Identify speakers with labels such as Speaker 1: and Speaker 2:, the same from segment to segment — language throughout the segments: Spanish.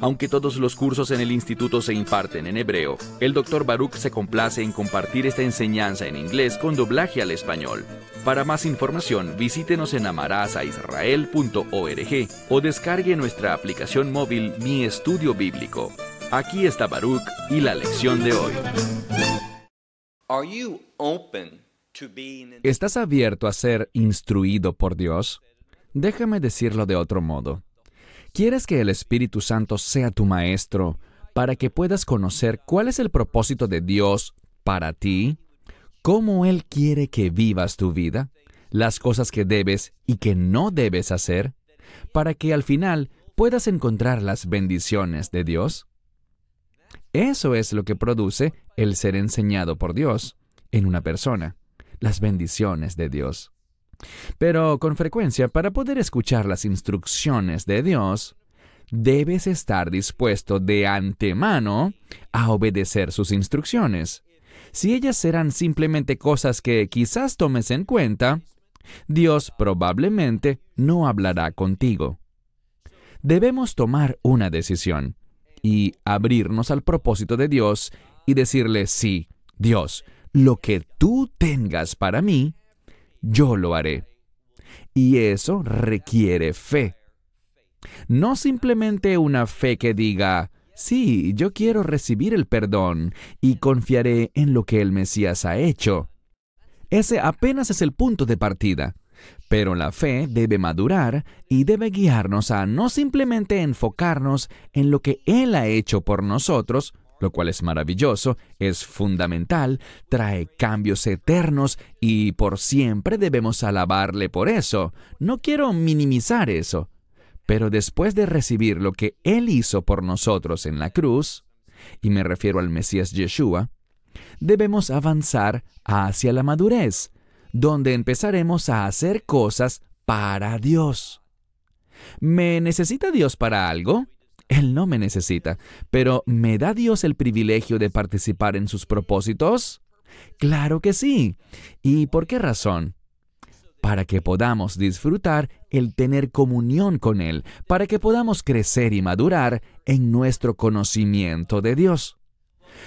Speaker 1: Aunque todos los cursos en el instituto se imparten en hebreo, el Dr. Baruch se complace en compartir esta enseñanza en inglés con doblaje al español. Para más información, visítenos en amarazaisrael.org o descargue nuestra aplicación móvil Mi Estudio Bíblico. Aquí está Baruch y la lección de hoy.
Speaker 2: ¿Estás abierto a ser instruido por Dios? Déjame decirlo de otro modo. ¿Quieres que el Espíritu Santo sea tu maestro para que puedas conocer cuál es el propósito de Dios para ti? ¿Cómo Él quiere que vivas tu vida? ¿Las cosas que debes y que no debes hacer? Para que al final puedas encontrar las bendiciones de Dios. Eso es lo que produce el ser enseñado por Dios en una persona, las bendiciones de Dios. Pero con frecuencia, para poder escuchar las instrucciones de Dios, debes estar dispuesto de antemano a obedecer sus instrucciones. Si ellas serán simplemente cosas que quizás tomes en cuenta, Dios probablemente no hablará contigo. Debemos tomar una decisión y abrirnos al propósito de Dios y decirle, sí, Dios, lo que tú tengas para mí, yo lo haré. Y eso requiere fe. No simplemente una fe que diga, sí, yo quiero recibir el perdón y confiaré en lo que el Mesías ha hecho. Ese apenas es el punto de partida. Pero la fe debe madurar y debe guiarnos a no simplemente enfocarnos en lo que Él ha hecho por nosotros, lo cual es maravilloso, es fundamental, trae cambios eternos y por siempre debemos alabarle por eso. No quiero minimizar eso. Pero después de recibir lo que Él hizo por nosotros en la cruz, y me refiero al Mesías Yeshua, debemos avanzar hacia la madurez, donde empezaremos a hacer cosas para Dios. ¿Me necesita Dios para algo? Él no me necesita, pero ¿me da Dios el privilegio de participar en sus propósitos? Claro que sí. ¿Y por qué razón? Para que podamos disfrutar el tener comunión con Él, para que podamos crecer y madurar en nuestro conocimiento de Dios.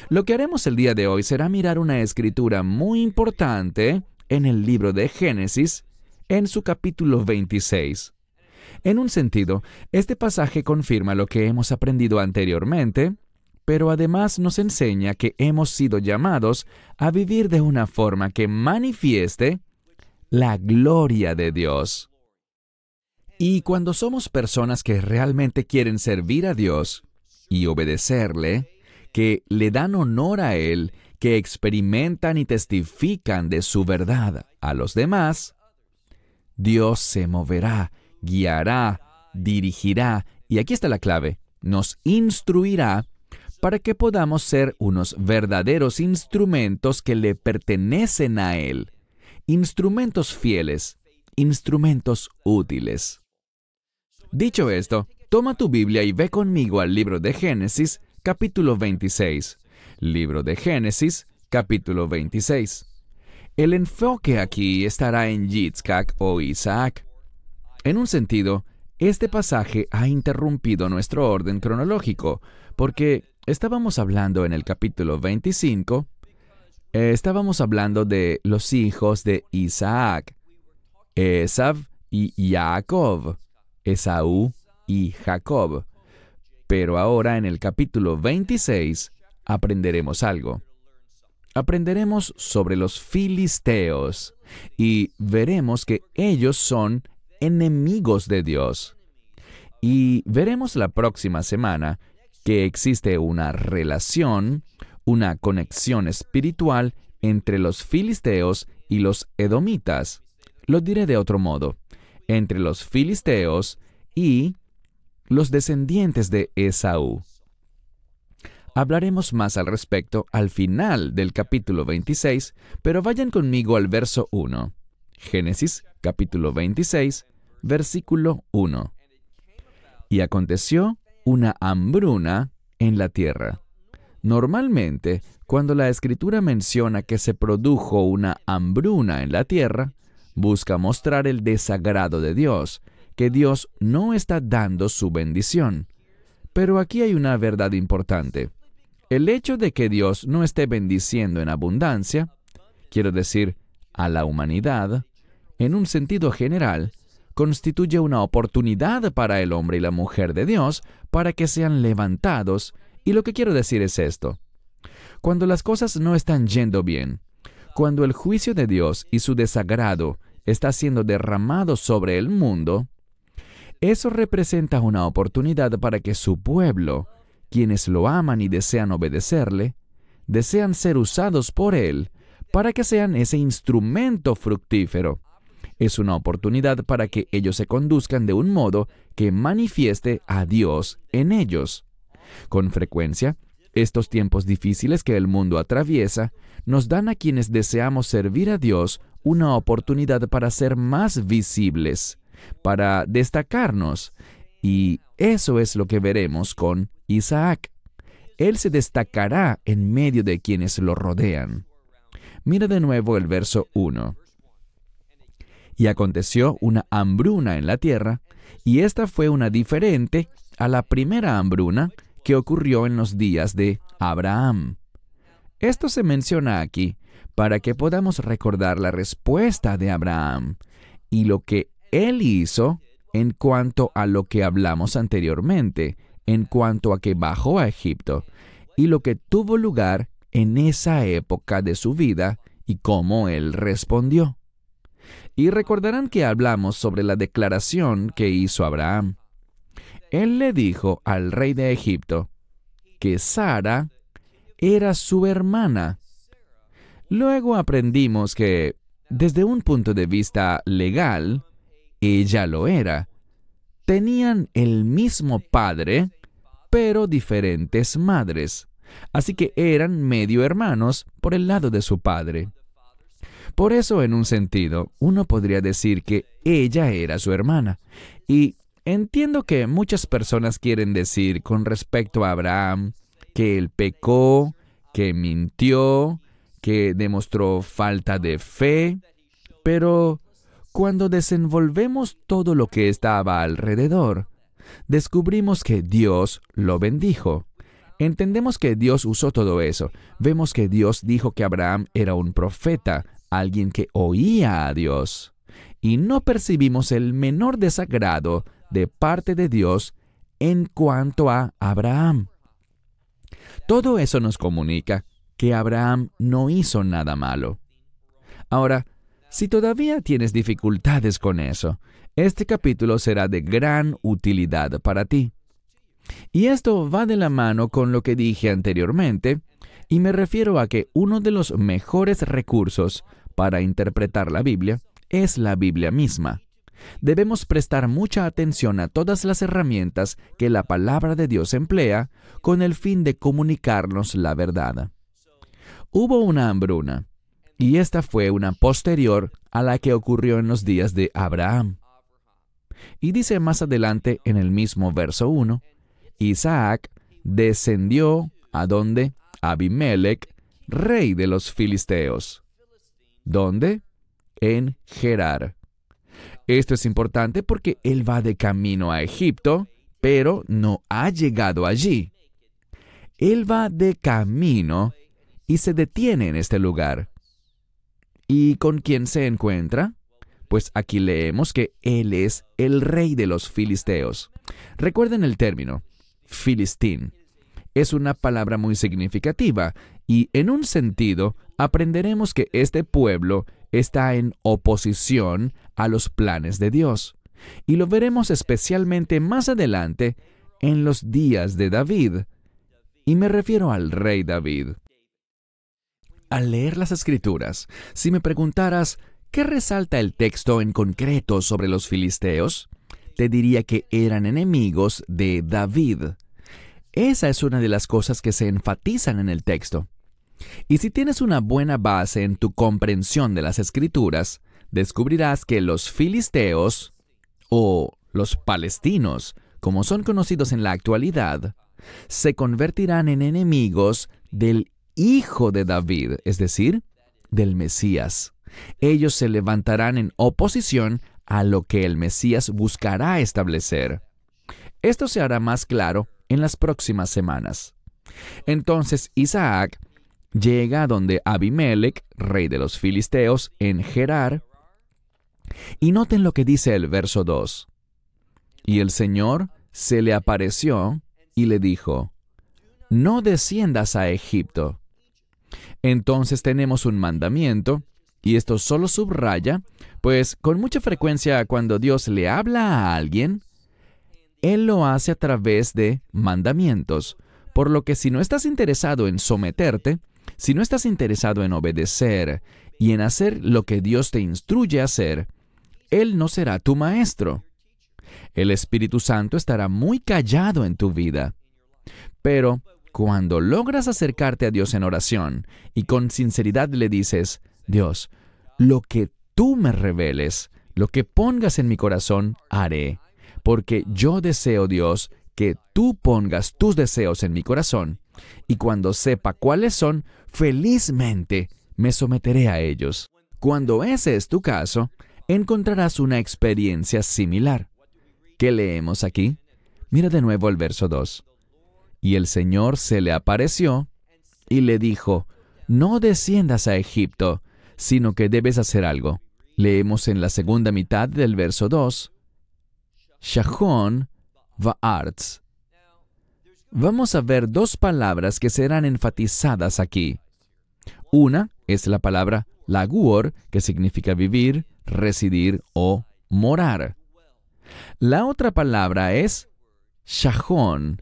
Speaker 2: Lo que haremos el día de hoy será mirar una escritura muy importante en el libro de Génesis, en su capítulo 26. En un sentido, este pasaje confirma lo que hemos aprendido anteriormente, pero además nos enseña que hemos sido llamados a vivir de una forma que manifieste la gloria de Dios. Y cuando somos personas que realmente quieren servir a Dios y obedecerle, que le dan honor a Él, que experimentan y testifican de su verdad a los demás, Dios se moverá guiará, dirigirá, y aquí está la clave, nos instruirá para que podamos ser unos verdaderos instrumentos que le pertenecen a Él, instrumentos fieles, instrumentos útiles. Dicho esto, toma tu Biblia y ve conmigo al libro de Génesis, capítulo 26. Libro de Génesis, capítulo 26. El enfoque aquí estará en Yitzhak o Isaac. En un sentido, este pasaje ha interrumpido nuestro orden cronológico, porque estábamos hablando en el capítulo 25, eh, estábamos hablando de los hijos de Isaac, Esav y Jacob, Esaú y Jacob. Pero ahora en el capítulo 26 aprenderemos algo. Aprenderemos sobre los filisteos y veremos que ellos son enemigos de Dios. Y veremos la próxima semana que existe una relación, una conexión espiritual entre los filisteos y los edomitas. Lo diré de otro modo, entre los filisteos y los descendientes de Esaú. Hablaremos más al respecto al final del capítulo 26, pero vayan conmigo al verso 1. Génesis capítulo 26, versículo 1. Y aconteció una hambruna en la tierra. Normalmente, cuando la escritura menciona que se produjo una hambruna en la tierra, busca mostrar el desagrado de Dios, que Dios no está dando su bendición. Pero aquí hay una verdad importante. El hecho de que Dios no esté bendiciendo en abundancia, quiero decir, a la humanidad, en un sentido general, constituye una oportunidad para el hombre y la mujer de Dios para que sean levantados, y lo que quiero decir es esto. Cuando las cosas no están yendo bien, cuando el juicio de Dios y su desagrado está siendo derramado sobre el mundo, eso representa una oportunidad para que su pueblo, quienes lo aman y desean obedecerle, desean ser usados por Él para que sean ese instrumento fructífero. Es una oportunidad para que ellos se conduzcan de un modo que manifieste a Dios en ellos. Con frecuencia, estos tiempos difíciles que el mundo atraviesa nos dan a quienes deseamos servir a Dios una oportunidad para ser más visibles, para destacarnos, y eso es lo que veremos con Isaac. Él se destacará en medio de quienes lo rodean. Mira de nuevo el verso 1. Y aconteció una hambruna en la tierra, y esta fue una diferente a la primera hambruna que ocurrió en los días de Abraham. Esto se menciona aquí para que podamos recordar la respuesta de Abraham y lo que él hizo en cuanto a lo que hablamos anteriormente, en cuanto a que bajó a Egipto, y lo que tuvo lugar en esa época de su vida y cómo él respondió. Y recordarán que hablamos sobre la declaración que hizo Abraham. Él le dijo al rey de Egipto que Sara era su hermana. Luego aprendimos que, desde un punto de vista legal, ella lo era. Tenían el mismo padre, pero diferentes madres. Así que eran medio hermanos por el lado de su padre. Por eso, en un sentido, uno podría decir que ella era su hermana. Y entiendo que muchas personas quieren decir con respecto a Abraham que él pecó, que mintió, que demostró falta de fe, pero cuando desenvolvemos todo lo que estaba alrededor, descubrimos que Dios lo bendijo. Entendemos que Dios usó todo eso. Vemos que Dios dijo que Abraham era un profeta, alguien que oía a Dios. Y no percibimos el menor desagrado de parte de Dios en cuanto a Abraham. Todo eso nos comunica que Abraham no hizo nada malo. Ahora, si todavía tienes dificultades con eso, este capítulo será de gran utilidad para ti. Y esto va de la mano con lo que dije anteriormente, y me refiero a que uno de los mejores recursos para interpretar la Biblia es la Biblia misma. Debemos prestar mucha atención a todas las herramientas que la palabra de Dios emplea con el fin de comunicarnos la verdad. Hubo una hambruna, y esta fue una posterior a la que ocurrió en los días de Abraham. Y dice más adelante en el mismo verso 1, Isaac descendió a donde Abimelech, rey de los filisteos. ¿Dónde? En Gerar. Esto es importante porque él va de camino a Egipto, pero no ha llegado allí. Él va de camino y se detiene en este lugar. ¿Y con quién se encuentra? Pues aquí leemos que Él es el rey de los filisteos. Recuerden el término, filistín. Es una palabra muy significativa y en un sentido aprenderemos que este pueblo está en oposición a los planes de Dios. Y lo veremos especialmente más adelante en los días de David. Y me refiero al rey David. Al leer las escrituras, si me preguntaras, ¿qué resalta el texto en concreto sobre los filisteos? Te diría que eran enemigos de David. Esa es una de las cosas que se enfatizan en el texto. Y si tienes una buena base en tu comprensión de las escrituras, descubrirás que los filisteos o los palestinos, como son conocidos en la actualidad, se convertirán en enemigos del Hijo de David, es decir, del Mesías. Ellos se levantarán en oposición a lo que el Mesías buscará establecer. Esto se hará más claro en las próximas semanas. Entonces Isaac llega donde Abimelech, rey de los filisteos, en Gerar, y noten lo que dice el verso 2. Y el Señor se le apareció y le dijo, No desciendas a Egipto. Entonces tenemos un mandamiento, y esto solo subraya, pues con mucha frecuencia cuando Dios le habla a alguien, Él lo hace a través de mandamientos, por lo que si no estás interesado en someterte, si no estás interesado en obedecer y en hacer lo que Dios te instruye a hacer, Él no será tu maestro. El Espíritu Santo estará muy callado en tu vida. Pero cuando logras acercarte a Dios en oración y con sinceridad le dices, Dios, lo que tú me reveles, lo que pongas en mi corazón, haré, porque yo deseo, Dios, que tú pongas tus deseos en mi corazón, y cuando sepa cuáles son, felizmente me someteré a ellos. Cuando ese es tu caso, encontrarás una experiencia similar. ¿Qué leemos aquí? Mira de nuevo el verso 2. Y el Señor se le apareció y le dijo, No desciendas a Egipto, sino que debes hacer algo. Leemos en la segunda mitad del verso 2, Shahon Va'arts. Vamos a ver dos palabras que serán enfatizadas aquí. Una es la palabra laguor, que significa vivir, residir o morar. La otra palabra es shahon,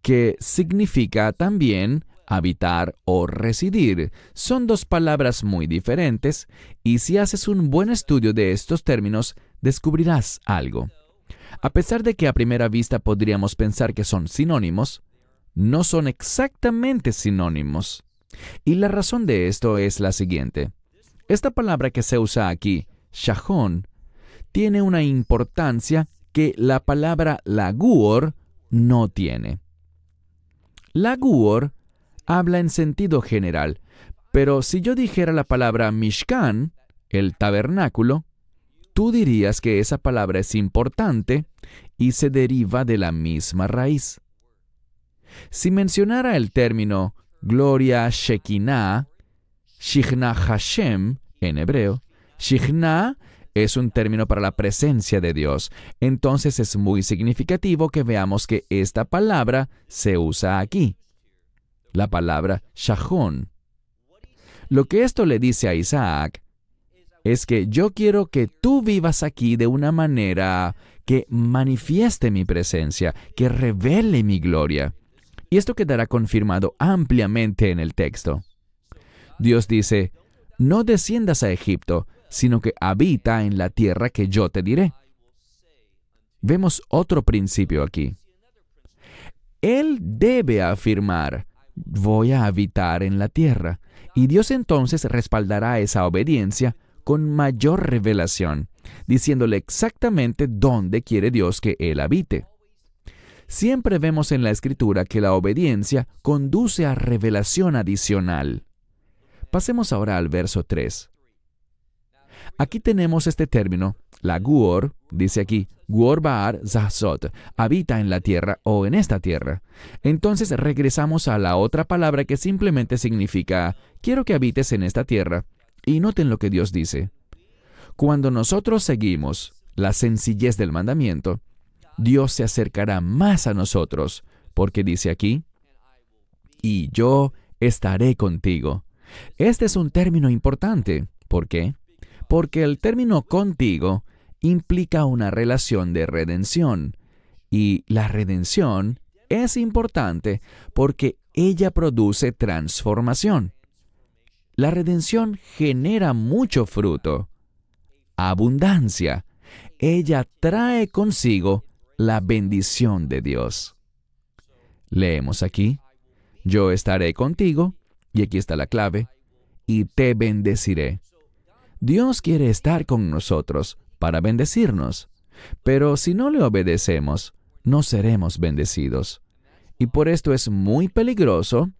Speaker 2: que significa también habitar o residir. Son dos palabras muy diferentes y si haces un buen estudio de estos términos, descubrirás algo. A pesar de que a primera vista podríamos pensar que son sinónimos, no son exactamente sinónimos. Y la razón de esto es la siguiente. Esta palabra que se usa aquí, shahon, tiene una importancia que la palabra lagur no tiene. Lagur habla en sentido general, pero si yo dijera la palabra mishkan, el tabernáculo, tú dirías que esa palabra es importante y se deriva de la misma raíz. Si mencionara el término gloria Shekinah, Shechina Hashem en hebreo, Shechina es un término para la presencia de Dios. Entonces es muy significativo que veamos que esta palabra se usa aquí. La palabra Shahon. Lo que esto le dice a Isaac es que yo quiero que tú vivas aquí de una manera que manifieste mi presencia, que revele mi gloria. Y esto quedará confirmado ampliamente en el texto. Dios dice, no desciendas a Egipto, sino que habita en la tierra que yo te diré. Vemos otro principio aquí. Él debe afirmar, voy a habitar en la tierra, y Dios entonces respaldará esa obediencia con mayor revelación, diciéndole exactamente dónde quiere Dios que Él habite. Siempre vemos en la Escritura que la obediencia conduce a revelación adicional. Pasemos ahora al verso 3. Aquí tenemos este término, la Guor, dice aquí, Guor Baar Zahzot, habita en la tierra o en esta tierra. Entonces regresamos a la otra palabra que simplemente significa, quiero que habites en esta tierra. Y noten lo que Dios dice. Cuando nosotros seguimos la sencillez del mandamiento, Dios se acercará más a nosotros, porque dice aquí, y yo estaré contigo. Este es un término importante. ¿Por qué? Porque el término contigo implica una relación de redención. Y la redención es importante porque ella produce transformación. La redención genera mucho fruto, abundancia. Ella trae consigo la bendición de Dios. Leemos aquí, yo estaré contigo, y aquí está la clave, y te bendeciré. Dios quiere estar con nosotros para bendecirnos. Pero si no le obedecemos, no seremos bendecidos. Y por esto es muy peligroso,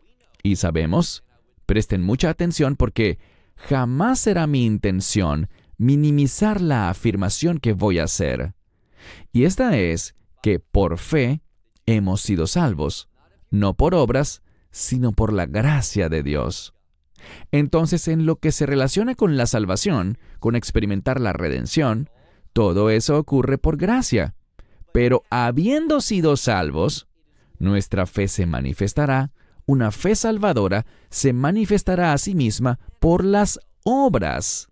Speaker 2: y sabemos, presten mucha atención porque jamás será mi intención minimizar la afirmación que voy a hacer. Y esta es que por fe hemos sido salvos, no por obras, sino por la gracia de Dios. Entonces, en lo que se relaciona con la salvación, con experimentar la redención, todo eso ocurre por gracia. Pero habiendo sido salvos, nuestra fe se manifestará, una fe salvadora se manifestará a sí misma por las obras.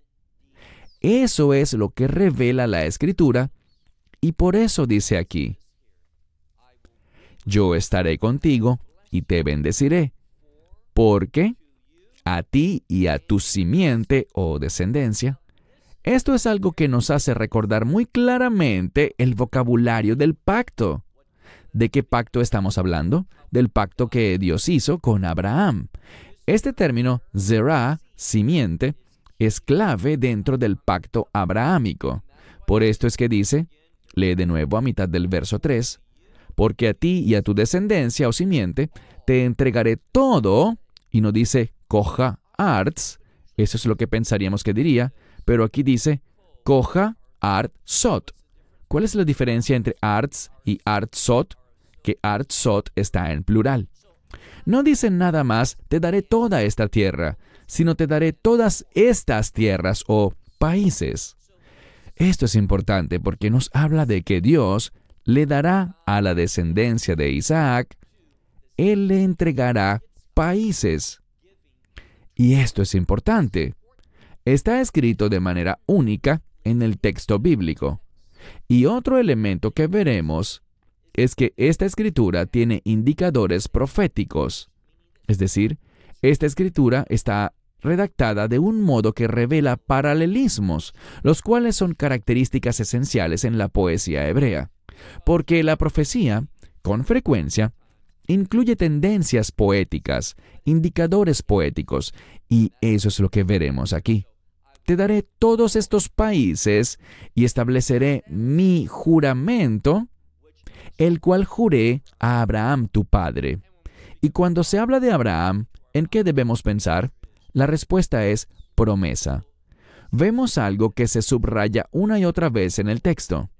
Speaker 2: Eso es lo que revela la Escritura, y por eso dice aquí, yo estaré contigo y te bendeciré, porque a ti y a tu simiente o descendencia, esto es algo que nos hace recordar muy claramente el vocabulario del pacto. ¿De qué pacto estamos hablando? Del pacto que Dios hizo con Abraham. Este término, zerah, simiente, es clave dentro del pacto abrahámico. Por esto es que dice, lee de nuevo a mitad del verso 3, porque a ti y a tu descendencia o simiente te entregaré todo, y no dice coja arts, eso es lo que pensaríamos que diría, pero aquí dice coja art sot. ¿Cuál es la diferencia entre arts y art sot? Que art sot está en plural. No dice nada más, te daré toda esta tierra, sino te daré todas estas tierras o países. Esto es importante porque nos habla de que Dios le dará a la descendencia de Isaac, Él le entregará países. Y esto es importante. Está escrito de manera única en el texto bíblico. Y otro elemento que veremos es que esta escritura tiene indicadores proféticos. Es decir, esta escritura está redactada de un modo que revela paralelismos, los cuales son características esenciales en la poesía hebrea, porque la profecía, con frecuencia, incluye tendencias poéticas, indicadores poéticos, y eso es lo que veremos aquí. Te daré todos estos países y estableceré mi juramento, el cual juré a Abraham tu padre. Y cuando se habla de Abraham, ¿en qué debemos pensar? La respuesta es promesa. Vemos algo que se subraya una y otra vez en el texto.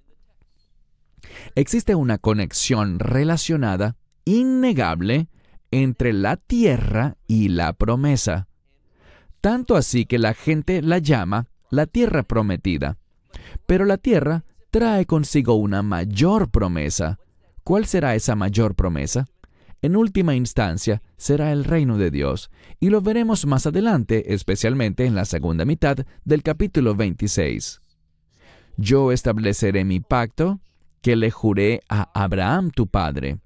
Speaker 2: Existe una conexión relacionada innegable entre la tierra y la promesa. Tanto así que la gente la llama la tierra prometida. Pero la tierra trae consigo una mayor promesa. ¿Cuál será esa mayor promesa? En última instancia, será el reino de Dios, y lo veremos más adelante, especialmente en la segunda mitad del capítulo 26. Yo estableceré mi pacto que le juré a Abraham tu padre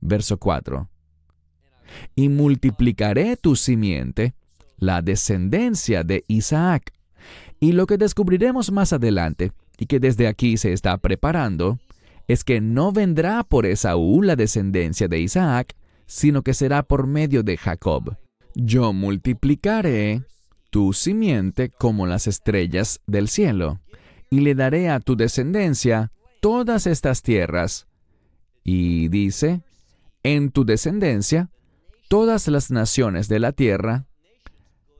Speaker 2: verso 4. Y multiplicaré tu simiente, la descendencia de Isaac. Y lo que descubriremos más adelante, y que desde aquí se está preparando, es que no vendrá por Esaú la descendencia de Isaac, sino que será por medio de Jacob. Yo multiplicaré tu simiente como las estrellas del cielo, y le daré a tu descendencia todas estas tierras. Y dice, en tu descendencia, todas las naciones de la tierra,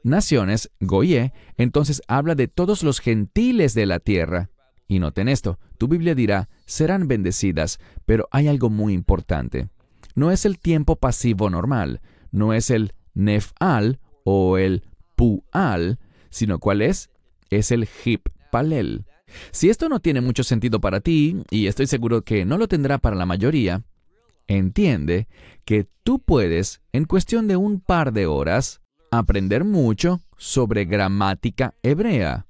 Speaker 2: naciones, Goye, entonces habla de todos los gentiles de la tierra. Y noten esto, tu Biblia dirá, serán bendecidas, pero hay algo muy importante. No es el tiempo pasivo normal, no es el nefal o el pual, sino cuál es? Es el hip palel. Si esto no tiene mucho sentido para ti, y estoy seguro que no lo tendrá para la mayoría, Entiende que tú puedes, en cuestión de un par de horas, aprender mucho sobre gramática hebrea,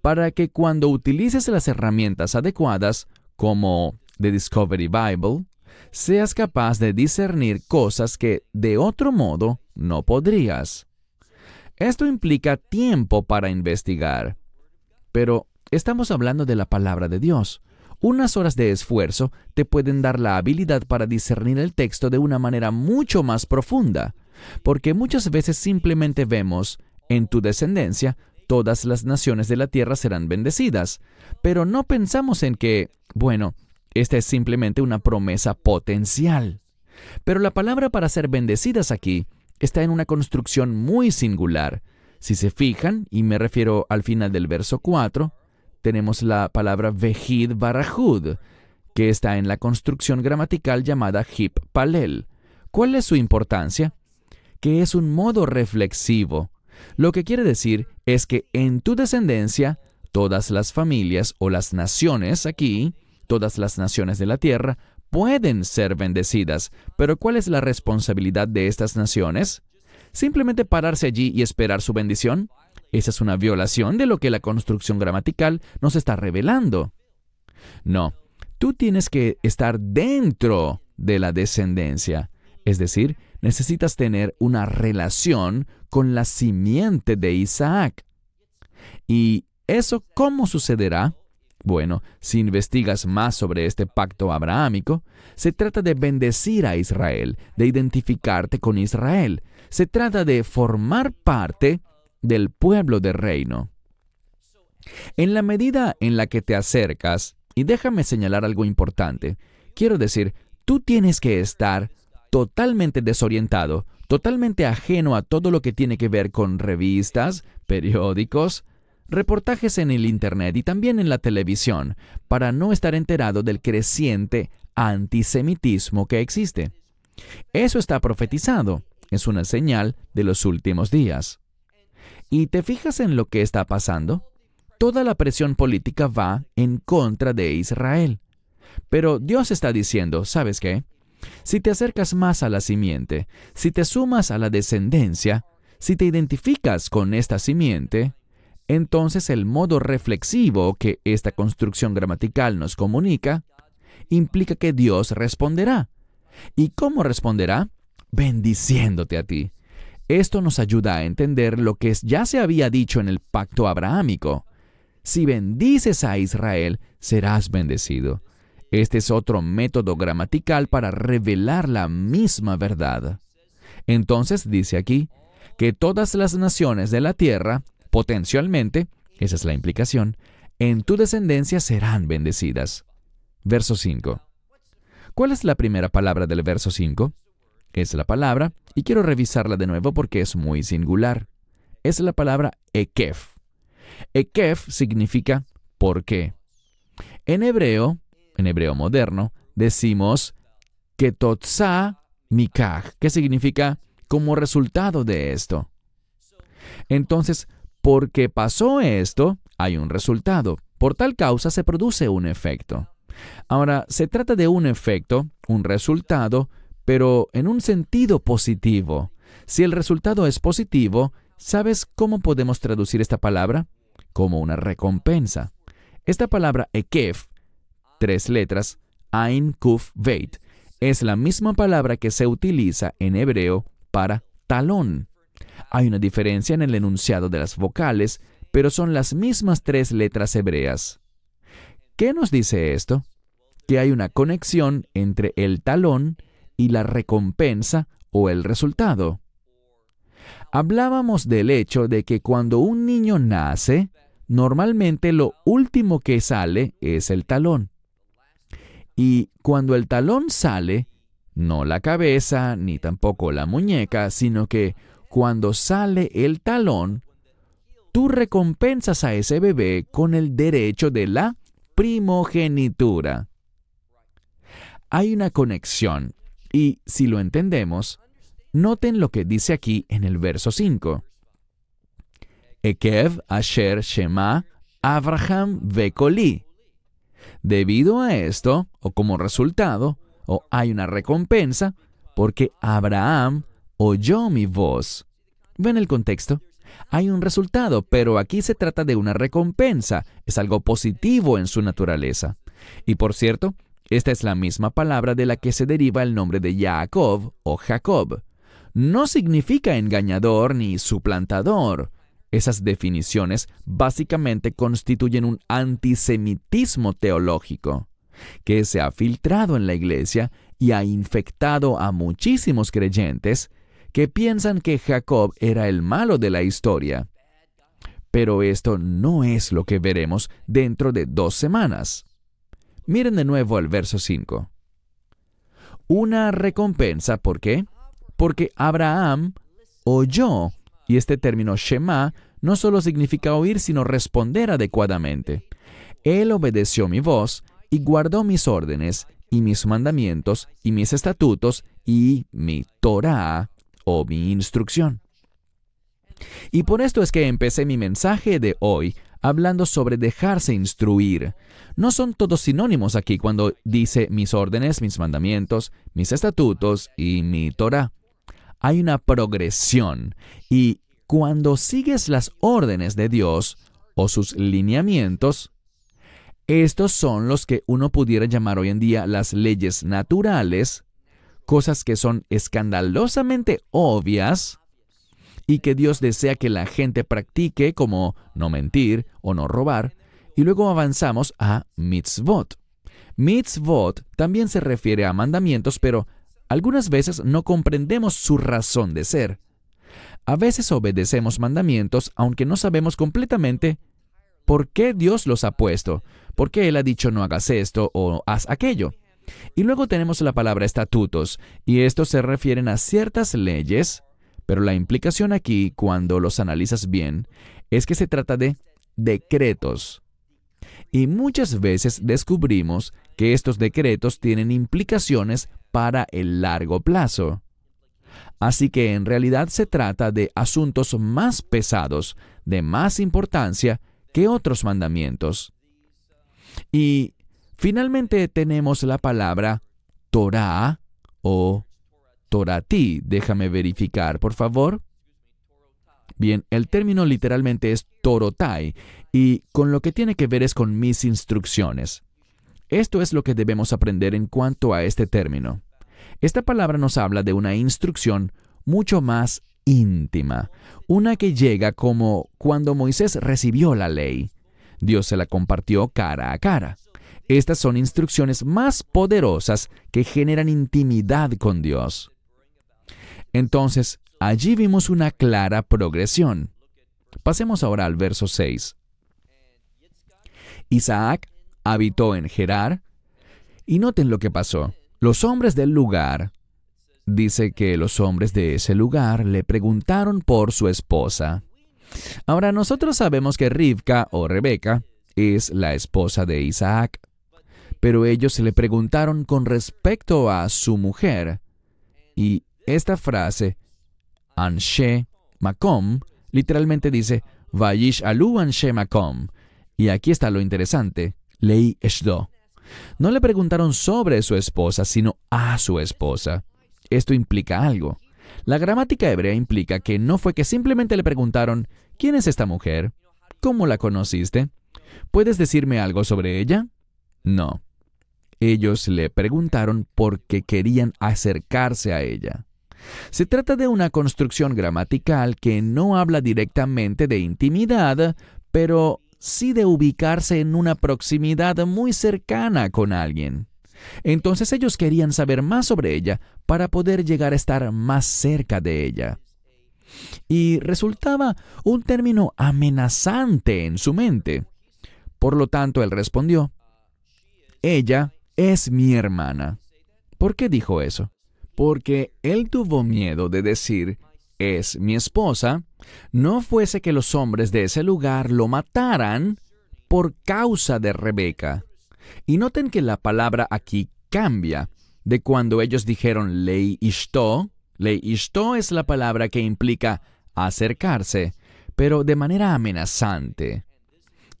Speaker 2: para que cuando utilices las herramientas adecuadas, como The Discovery Bible, seas capaz de discernir cosas que de otro modo no podrías. Esto implica tiempo para investigar, pero estamos hablando de la palabra de Dios, unas horas de esfuerzo te pueden dar la habilidad para discernir el texto de una manera mucho más profunda, porque muchas veces simplemente vemos en tu descendencia todas las naciones de la tierra serán bendecidas. Pero no pensamos en que, bueno, esta es simplemente una promesa potencial. Pero la palabra para ser bendecidas aquí está en una construcción muy singular. Si se fijan, y me refiero al final del verso 4, tenemos la palabra vejid barajud, que está en la construcción gramatical llamada hip palel. ¿Cuál es su importancia? Que es un modo reflexivo. Lo que quiere decir es que en tu descendencia, todas las familias o las naciones aquí, todas las naciones de la tierra, pueden ser bendecidas. Pero ¿cuál es la responsabilidad de estas naciones? ¿Simplemente pararse allí y esperar su bendición? Esa es una violación de lo que la construcción gramatical nos está revelando. No, tú tienes que estar dentro de la descendencia. Es decir, necesitas tener una relación con la simiente de Isaac. ¿Y eso cómo sucederá? Bueno, si investigas más sobre este pacto abrahámico, se trata de bendecir a Israel, de identificarte con Israel. Se trata de formar parte del pueblo del reino. En la medida en la que te acercas, y déjame señalar algo importante, quiero decir, tú tienes que estar totalmente desorientado, totalmente ajeno a todo lo que tiene que ver con revistas, periódicos, reportajes en el Internet y también en la televisión, para no estar enterado del creciente antisemitismo que existe. Eso está profetizado, es una señal de los últimos días. ¿Y te fijas en lo que está pasando? Toda la presión política va en contra de Israel. Pero Dios está diciendo, ¿sabes qué? Si te acercas más a la simiente, si te sumas a la descendencia, si te identificas con esta simiente, entonces el modo reflexivo que esta construcción gramatical nos comunica implica que Dios responderá. ¿Y cómo responderá? Bendiciéndote a ti. Esto nos ayuda a entender lo que ya se había dicho en el pacto abrahámico. Si bendices a Israel, serás bendecido. Este es otro método gramatical para revelar la misma verdad. Entonces dice aquí que todas las naciones de la tierra Potencialmente, esa es la implicación, en tu descendencia serán bendecidas. Verso 5. ¿Cuál es la primera palabra del verso 5? Es la palabra, y quiero revisarla de nuevo porque es muy singular. Es la palabra ekef. Ekef significa ¿por qué? En hebreo, en hebreo moderno, decimos ketotza mikach, que significa como resultado de esto. Entonces, porque pasó esto, hay un resultado. Por tal causa se produce un efecto. Ahora, se trata de un efecto, un resultado, pero en un sentido positivo. Si el resultado es positivo, ¿sabes cómo podemos traducir esta palabra? Como una recompensa. Esta palabra ekef, tres letras, Ein Kuf Veit, es la misma palabra que se utiliza en hebreo para talón. Hay una diferencia en el enunciado de las vocales, pero son las mismas tres letras hebreas. ¿Qué nos dice esto? Que hay una conexión entre el talón y la recompensa o el resultado. Hablábamos del hecho de que cuando un niño nace, normalmente lo último que sale es el talón. Y cuando el talón sale, no la cabeza ni tampoco la muñeca, sino que cuando sale el talón, tú recompensas a ese bebé con el derecho de la primogenitura. Hay una conexión y si lo entendemos, noten lo que dice aquí en el verso 5. Ekev asher shema Abraham vekoli. Debido a esto, o como resultado, o hay una recompensa, porque Abraham oyó mi voz. ¿Ven el contexto? Hay un resultado, pero aquí se trata de una recompensa. Es algo positivo en su naturaleza. Y por cierto, esta es la misma palabra de la que se deriva el nombre de Jacob o Jacob. No significa engañador ni suplantador. Esas definiciones básicamente constituyen un antisemitismo teológico que se ha filtrado en la iglesia y ha infectado a muchísimos creyentes que piensan que Jacob era el malo de la historia. pero esto no es lo que veremos dentro de dos semanas. Miren de nuevo el verso 5. Una recompensa, ¿por qué? Porque Abraham oyó, y este término Shema no solo significa oír, sino responder adecuadamente. Él obedeció mi voz y guardó mis órdenes y mis mandamientos y mis estatutos y mi Torah o mi instrucción. Y por esto es que empecé mi mensaje de hoy hablando sobre dejarse instruir. No son todos sinónimos aquí cuando dice mis órdenes, mis mandamientos, mis estatutos y mi Torah. Hay una progresión y cuando sigues las órdenes de Dios o sus lineamientos, estos son los que uno pudiera llamar hoy en día las leyes naturales, cosas que son escandalosamente obvias y que Dios desea que la gente practique como no mentir o no robar, y luego avanzamos a mitzvot. Mitzvot también se refiere a mandamientos, pero algunas veces no comprendemos su razón de ser. A veces obedecemos mandamientos aunque no sabemos completamente por qué Dios los ha puesto, por qué Él ha dicho no hagas esto o haz aquello. Y luego tenemos la palabra estatutos, y estos se refieren a ciertas leyes, pero la implicación aquí, cuando los analizas bien, es que se trata de decretos. Y muchas veces descubrimos que estos decretos tienen implicaciones para el largo plazo. Así que en realidad se trata de asuntos más pesados, de más importancia, que otros mandamientos. Y finalmente tenemos la palabra Torah o Torati. Déjame verificar, por favor. Bien, el término literalmente es Torotai y con lo que tiene que ver es con mis instrucciones. Esto es lo que debemos aprender en cuanto a este término. Esta palabra nos habla de una instrucción mucho más íntima, una que llega como cuando Moisés recibió la ley. Dios se la compartió cara a cara. Estas son instrucciones más poderosas que generan intimidad con Dios. Entonces, allí vimos una clara progresión. Pasemos ahora al verso 6. Isaac habitó en Gerar, y noten lo que pasó. Los hombres del lugar dice que los hombres de ese lugar le preguntaron por su esposa. Ahora nosotros sabemos que Rivka o Rebeca es la esposa de Isaac, pero ellos le preguntaron con respecto a su mujer. Y esta frase, Anshe Makom, literalmente dice, Vayish alu Anshe Makom. Y aquí está lo interesante, Lei Eshdo. No le preguntaron sobre su esposa, sino a su esposa. Esto implica algo. La gramática hebrea implica que no fue que simplemente le preguntaron, ¿quién es esta mujer? ¿Cómo la conociste? ¿Puedes decirme algo sobre ella? No. Ellos le preguntaron porque querían acercarse a ella. Se trata de una construcción gramatical que no habla directamente de intimidad, pero sí de ubicarse en una proximidad muy cercana con alguien. Entonces ellos querían saber más sobre ella para poder llegar a estar más cerca de ella. Y resultaba un término amenazante en su mente. Por lo tanto, él respondió, Ella es mi hermana. ¿Por qué dijo eso? Porque él tuvo miedo de decir, es mi esposa, no fuese que los hombres de ese lugar lo mataran por causa de Rebeca. Y noten que la palabra aquí cambia de cuando ellos dijeron ley ishto. Ley ishto es la palabra que implica acercarse, pero de manera amenazante.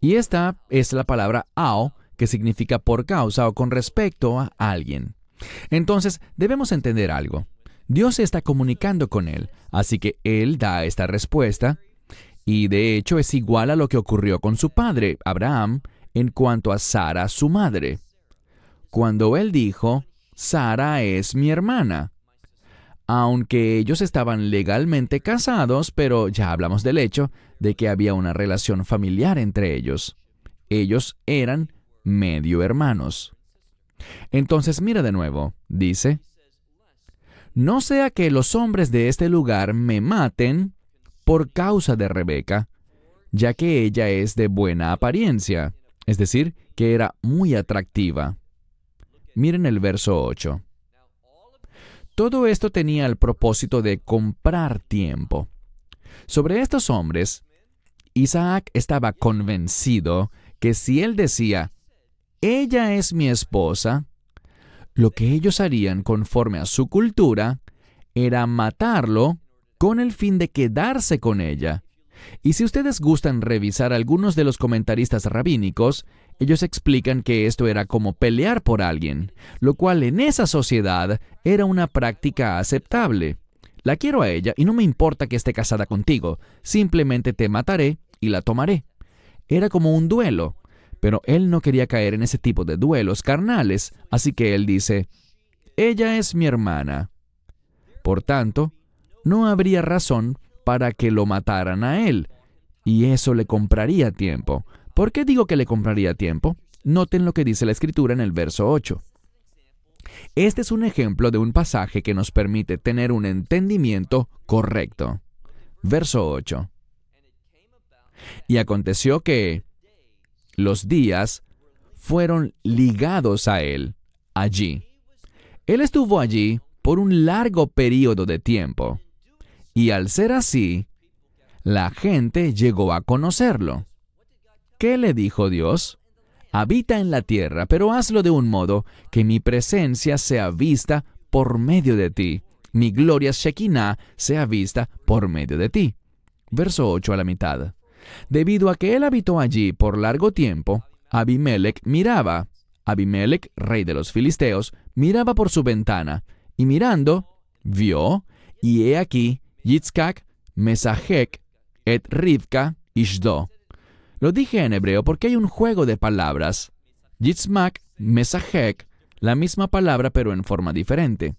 Speaker 2: Y esta es la palabra ao, que significa por causa o con respecto a alguien. Entonces, debemos entender algo. Dios está comunicando con él, así que él da esta respuesta, y de hecho es igual a lo que ocurrió con su padre, Abraham, en cuanto a Sara, su madre. Cuando él dijo, Sara es mi hermana. Aunque ellos estaban legalmente casados, pero ya hablamos del hecho de que había una relación familiar entre ellos. Ellos eran medio hermanos. Entonces mira de nuevo, dice, no sea que los hombres de este lugar me maten por causa de Rebeca, ya que ella es de buena apariencia, es decir, que era muy atractiva. Miren el verso 8. Todo esto tenía el propósito de comprar tiempo. Sobre estos hombres, Isaac estaba convencido que si él decía, ella es mi esposa, lo que ellos harían conforme a su cultura era matarlo con el fin de quedarse con ella. Y si ustedes gustan revisar algunos de los comentaristas rabínicos, ellos explican que esto era como pelear por alguien, lo cual en esa sociedad era una práctica aceptable. La quiero a ella y no me importa que esté casada contigo, simplemente te mataré y la tomaré. Era como un duelo, pero él no quería caer en ese tipo de duelos carnales, así que él dice, ella es mi hermana. Por tanto, no habría razón para que lo mataran a él, y eso le compraría tiempo. ¿Por qué digo que le compraría tiempo? Noten lo que dice la escritura en el verso 8. Este es un ejemplo de un pasaje que nos permite tener un entendimiento correcto. Verso 8. Y aconteció que los días fueron ligados a él allí. Él estuvo allí por un largo periodo de tiempo. Y al ser así, la gente llegó a conocerlo. ¿Qué le dijo Dios? Habita en la tierra, pero hazlo de un modo que mi presencia sea vista por medio de ti, mi gloria Shekinah sea vista por medio de ti. Verso 8 a la mitad. Debido a que él habitó allí por largo tiempo, Abimelech miraba. Abimelech, rey de los filisteos, miraba por su ventana, y mirando, vio, y he aquí, Yitzhak, Mesahek, et Rivka, Ishdo. Lo dije en hebreo porque hay un juego de palabras. Yitzmak, Mesahek, la misma palabra pero en forma diferente.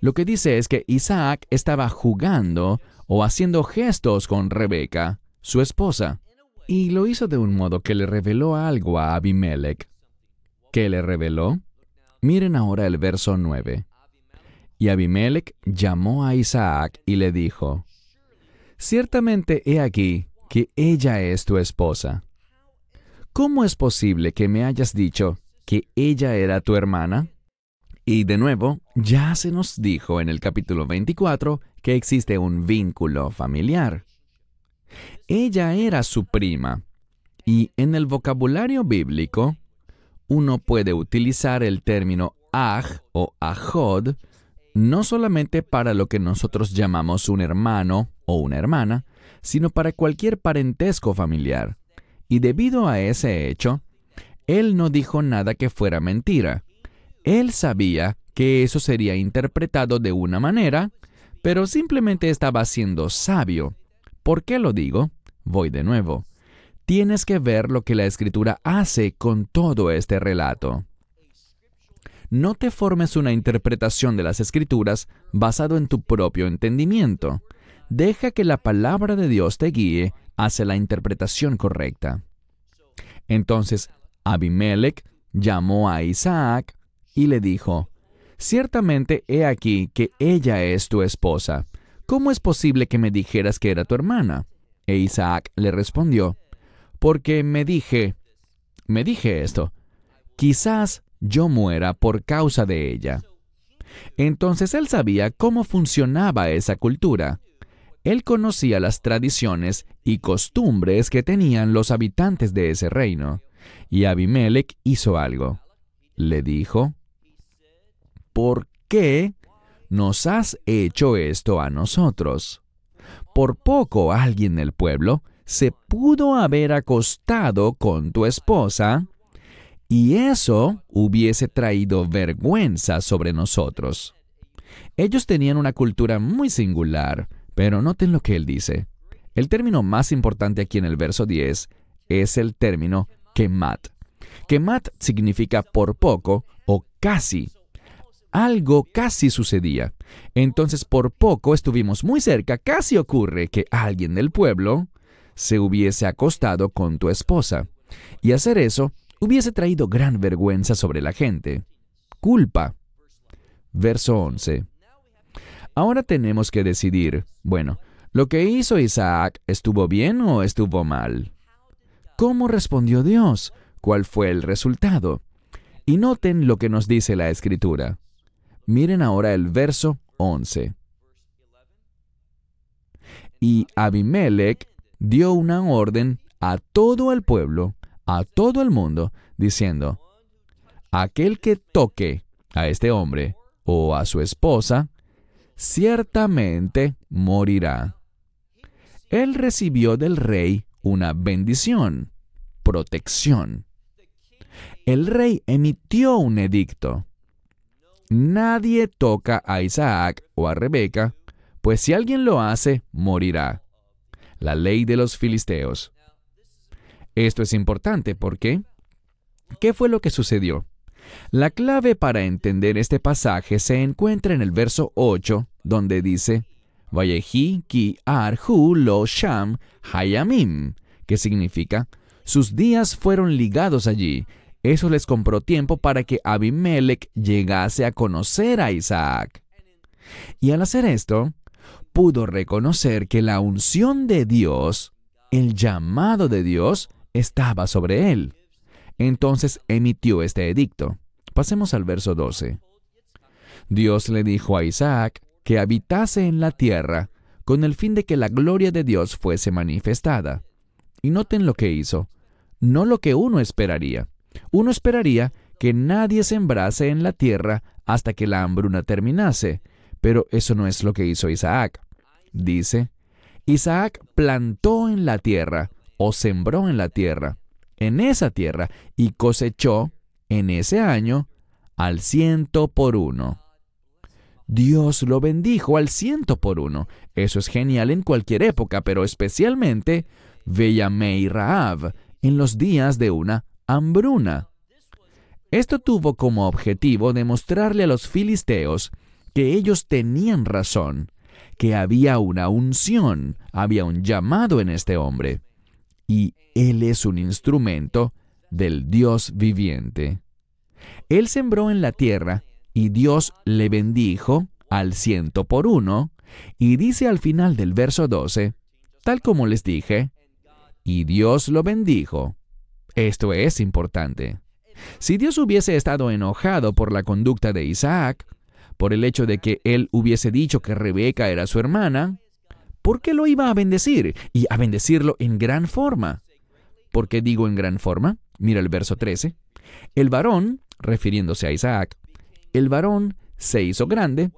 Speaker 2: Lo que dice es que Isaac estaba jugando o haciendo gestos con Rebeca, su esposa, y lo hizo de un modo que le reveló algo a Abimelech. ¿Qué le reveló? Miren ahora el verso 9. Y Abimelech llamó a Isaac y le dijo, Ciertamente he aquí que ella es tu esposa. ¿Cómo es posible que me hayas dicho que ella era tu hermana? Y de nuevo, ya se nos dijo en el capítulo 24 que existe un vínculo familiar. Ella era su prima, y en el vocabulario bíblico, uno puede utilizar el término aj o ajod no solamente para lo que nosotros llamamos un hermano o una hermana, sino para cualquier parentesco familiar. Y debido a ese hecho, él no dijo nada que fuera mentira. Él sabía que eso sería interpretado de una manera, pero simplemente estaba siendo sabio. ¿Por qué lo digo? Voy de nuevo. Tienes que ver lo que la escritura hace con todo este relato. No te formes una interpretación de las escrituras basado en tu propio entendimiento. Deja que la palabra de Dios te guíe hacia la interpretación correcta. Entonces Abimelech llamó a Isaac y le dijo, Ciertamente he aquí que ella es tu esposa. ¿Cómo es posible que me dijeras que era tu hermana? E Isaac le respondió, Porque me dije, me dije esto, quizás yo muera por causa de ella. Entonces él sabía cómo funcionaba esa cultura. Él conocía las tradiciones y costumbres que tenían los habitantes de ese reino. Y Abimelech hizo algo. Le dijo, ¿por qué nos has hecho esto a nosotros? Por poco alguien del pueblo se pudo haber acostado con tu esposa y eso hubiese traído vergüenza sobre nosotros. Ellos tenían una cultura muy singular, pero noten lo que él dice. El término más importante aquí en el verso 10 es el término kemat. Kemat significa por poco o casi. Algo casi sucedía. Entonces por poco estuvimos muy cerca, casi ocurre que alguien del pueblo se hubiese acostado con tu esposa. Y hacer eso hubiese traído gran vergüenza sobre la gente. Culpa. Verso 11. Ahora tenemos que decidir, bueno, ¿Lo que hizo Isaac estuvo bien o estuvo mal? ¿Cómo respondió Dios? ¿Cuál fue el resultado? Y noten lo que nos dice la escritura. Miren ahora el verso 11. Y Abimelech dio una orden a todo el pueblo, a todo el mundo, diciendo, aquel que toque a este hombre o a su esposa, ciertamente morirá. Él recibió del rey una bendición, protección. El rey emitió un edicto. Nadie toca a Isaac o a Rebeca, pues si alguien lo hace, morirá. La ley de los filisteos. Esto es importante porque, ¿qué fue lo que sucedió? La clave para entender este pasaje se encuentra en el verso 8, donde dice, Vayehi ki arhu lo sham hayamim, que significa, sus días fueron ligados allí. Eso les compró tiempo para que Abimelech llegase a conocer a Isaac. Y al hacer esto, pudo reconocer que la unción de Dios, el llamado de Dios, estaba sobre él. Entonces emitió este edicto. Pasemos al verso 12. Dios le dijo a Isaac que habitase en la tierra con el fin de que la gloria de Dios fuese manifestada. Y noten lo que hizo, no lo que uno esperaría. Uno esperaría que nadie sembrase en la tierra hasta que la hambruna terminase, pero eso no es lo que hizo Isaac. Dice, Isaac plantó en la tierra o sembró en la tierra, en esa tierra, y cosechó en ese año al ciento por uno. Dios lo bendijo al ciento por uno. Eso es genial en cualquier época, pero especialmente y Raab en los días de una hambruna. Esto tuvo como objetivo demostrarle a los filisteos que ellos tenían razón, que había una unción, había un llamado en este hombre, y él es un instrumento del Dios viviente. Él sembró en la tierra y Dios le bendijo al ciento por uno, y dice al final del verso 12, tal como les dije, y Dios lo bendijo. Esto es importante. Si Dios hubiese estado enojado por la conducta de Isaac, por el hecho de que él hubiese dicho que Rebeca era su hermana, ¿por qué lo iba a bendecir? Y a bendecirlo en gran forma. ¿Por qué digo en gran forma? Mira el verso 13. El varón, refiriéndose a Isaac, el varón se hizo grande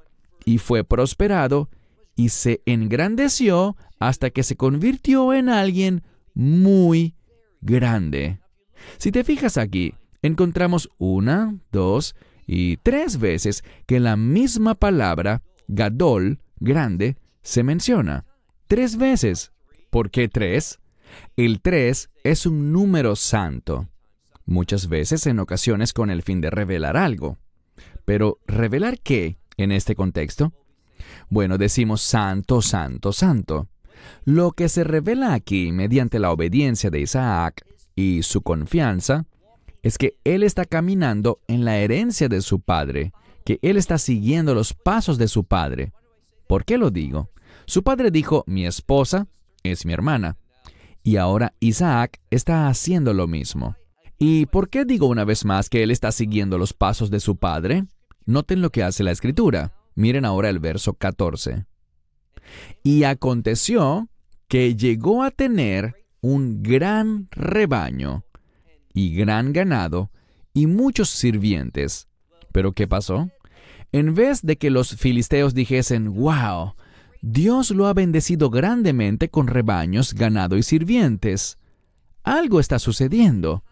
Speaker 2: y fue prosperado y se engrandeció hasta que se convirtió en alguien muy grande. Si te fijas aquí, encontramos una, dos y tres veces que la misma palabra, gadol, grande, se menciona. Tres veces. ¿Por qué tres? El tres es un número santo muchas veces en ocasiones con el fin de revelar algo. Pero ¿revelar qué en este contexto? Bueno, decimos santo, santo, santo. Lo que se revela aquí mediante la obediencia de Isaac y su confianza es que él está caminando en la herencia de su padre, que él está siguiendo los pasos de su padre. ¿Por qué lo digo? Su padre dijo, mi esposa es mi hermana. Y ahora Isaac está haciendo lo mismo. ¿Y por qué digo una vez más que él está siguiendo los pasos de su padre? Noten lo que hace la escritura. Miren ahora el verso 14. Y aconteció que llegó a tener un gran rebaño y gran ganado y muchos sirvientes. Pero ¿qué pasó? En vez de que los filisteos dijesen, wow, Dios lo ha bendecido grandemente con rebaños, ganado y sirvientes, algo está sucediendo.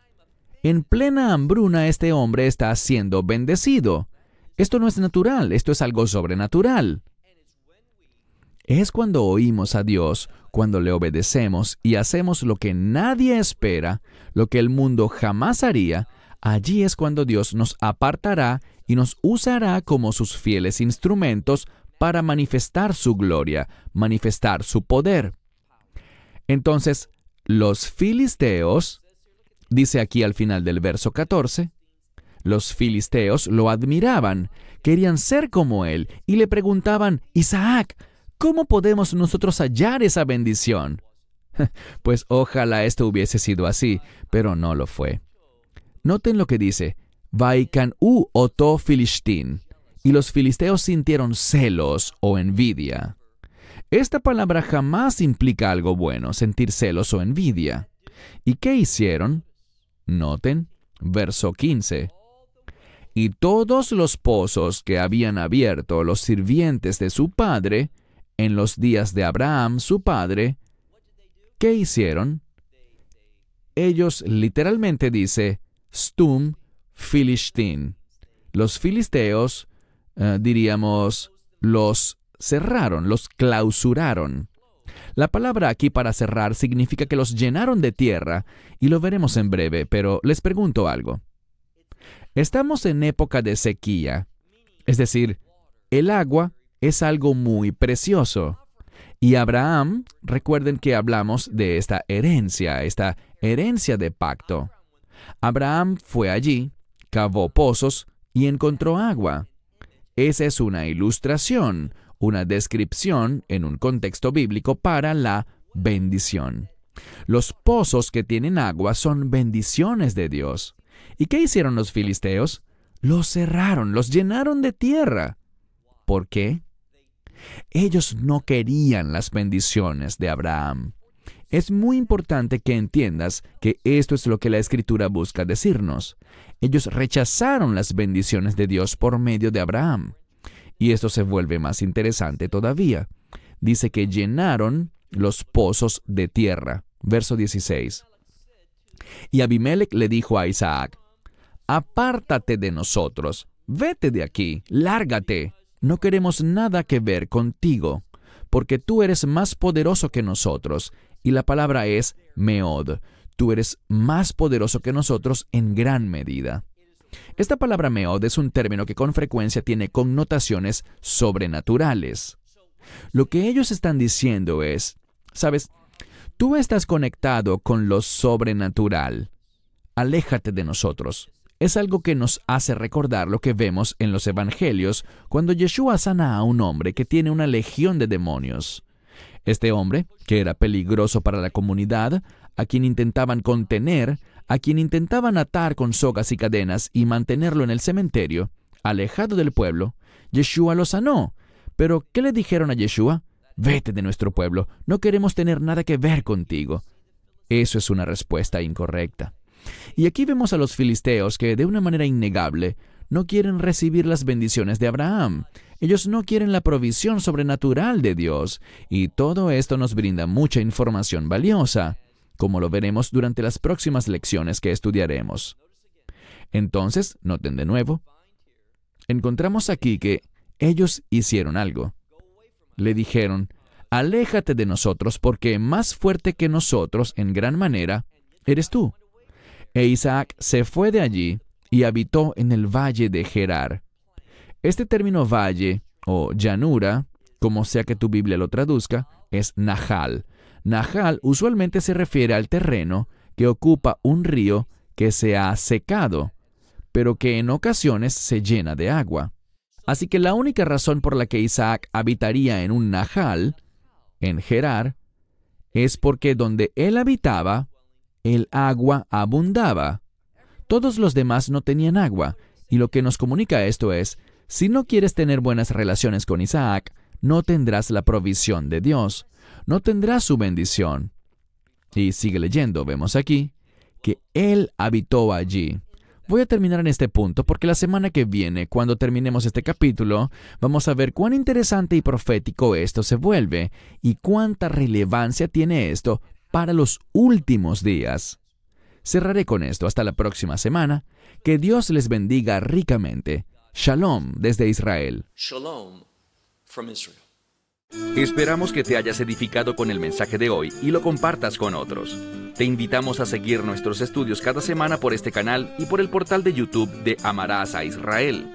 Speaker 2: En plena hambruna este hombre está siendo bendecido. Esto no es natural, esto es algo sobrenatural. Es cuando oímos a Dios, cuando le obedecemos y hacemos lo que nadie espera, lo que el mundo jamás haría, allí es cuando Dios nos apartará y nos usará como sus fieles instrumentos para manifestar su gloria, manifestar su poder. Entonces, los filisteos Dice aquí al final del verso 14, los filisteos lo admiraban, querían ser como él, y le preguntaban, Isaac, ¿Cómo podemos nosotros hallar esa bendición? Pues ojalá esto hubiese sido así, pero no lo fue. Noten lo que dice, y los filisteos sintieron celos o envidia. Esta palabra jamás implica algo bueno, sentir celos o envidia. ¿Y qué hicieron? Noten, verso 15. Y todos los pozos que habían abierto los sirvientes de su padre, en los días de Abraham, su padre, ¿qué hicieron? Ellos literalmente dice, stum filistín. Los filisteos, eh, diríamos, los cerraron, los clausuraron. La palabra aquí para cerrar significa que los llenaron de tierra, y lo veremos en breve, pero les pregunto algo. Estamos en época de sequía, es decir, el agua es algo muy precioso. Y Abraham, recuerden que hablamos de esta herencia, esta herencia de pacto. Abraham fue allí, cavó pozos y encontró agua. Esa es una ilustración, una descripción en un contexto bíblico para la bendición. Los pozos que tienen agua son bendiciones de Dios. ¿Y qué hicieron los filisteos? Los cerraron, los llenaron de tierra. ¿Por qué? Ellos no querían las bendiciones de Abraham. Es muy importante que entiendas que esto es lo que la escritura busca decirnos. Ellos rechazaron las bendiciones de Dios por medio de Abraham. Y esto se vuelve más interesante todavía. Dice que llenaron los pozos de tierra. Verso 16. Y Abimelech le dijo a Isaac, Apártate de nosotros, vete de aquí, lárgate, no queremos nada que ver contigo, porque tú eres más poderoso que nosotros, y la palabra es meod, tú eres más poderoso que nosotros en gran medida. Esta palabra meod es un término que con frecuencia tiene connotaciones sobrenaturales. Lo que ellos están diciendo es, sabes, tú estás conectado con lo sobrenatural. Aléjate de nosotros. Es algo que nos hace recordar lo que vemos en los Evangelios cuando Yeshua sana a un hombre que tiene una legión de demonios. Este hombre, que era peligroso para la comunidad, a quien intentaban contener, a quien intentaban atar con sogas y cadenas y mantenerlo en el cementerio, alejado del pueblo, Yeshua lo sanó. Pero, ¿qué le dijeron a Yeshua? Vete de nuestro pueblo, no queremos tener nada que ver contigo. Eso es una respuesta incorrecta. Y aquí vemos a los filisteos que, de una manera innegable, no quieren recibir las bendiciones de Abraham. Ellos no quieren la provisión sobrenatural de Dios. Y todo esto nos brinda mucha información valiosa, como lo veremos durante las próximas lecciones que estudiaremos. Entonces, noten de nuevo, encontramos aquí que ellos hicieron algo. Le dijeron, aléjate de nosotros porque más fuerte que nosotros en gran manera eres tú. E Isaac se fue de allí y habitó en el valle de Gerar. Este término valle o llanura, como sea que tu Biblia lo traduzca, es Nahal. Nahal usualmente se refiere al terreno que ocupa un río que se ha secado, pero que en ocasiones se llena de agua. Así que la única razón por la que Isaac habitaría en un Nahal, en Gerar, es porque donde él habitaba el agua abundaba. Todos los demás no tenían agua, y lo que nos comunica esto es, si no quieres tener buenas relaciones con Isaac, no tendrás la provisión de Dios, no tendrás su bendición. Y sigue leyendo, vemos aquí, que Él habitó allí. Voy a terminar en este punto porque la semana que viene, cuando terminemos este capítulo, vamos a ver cuán interesante y profético esto se vuelve y cuánta relevancia tiene esto para los últimos días. Cerraré con esto hasta la próxima semana. Que Dios les bendiga ricamente. Shalom desde Israel.
Speaker 1: Shalom from Israel. Esperamos que te hayas edificado con el mensaje de hoy y lo compartas con otros. Te invitamos a seguir nuestros estudios cada semana por este canal y por el portal de YouTube de Amarás a Israel.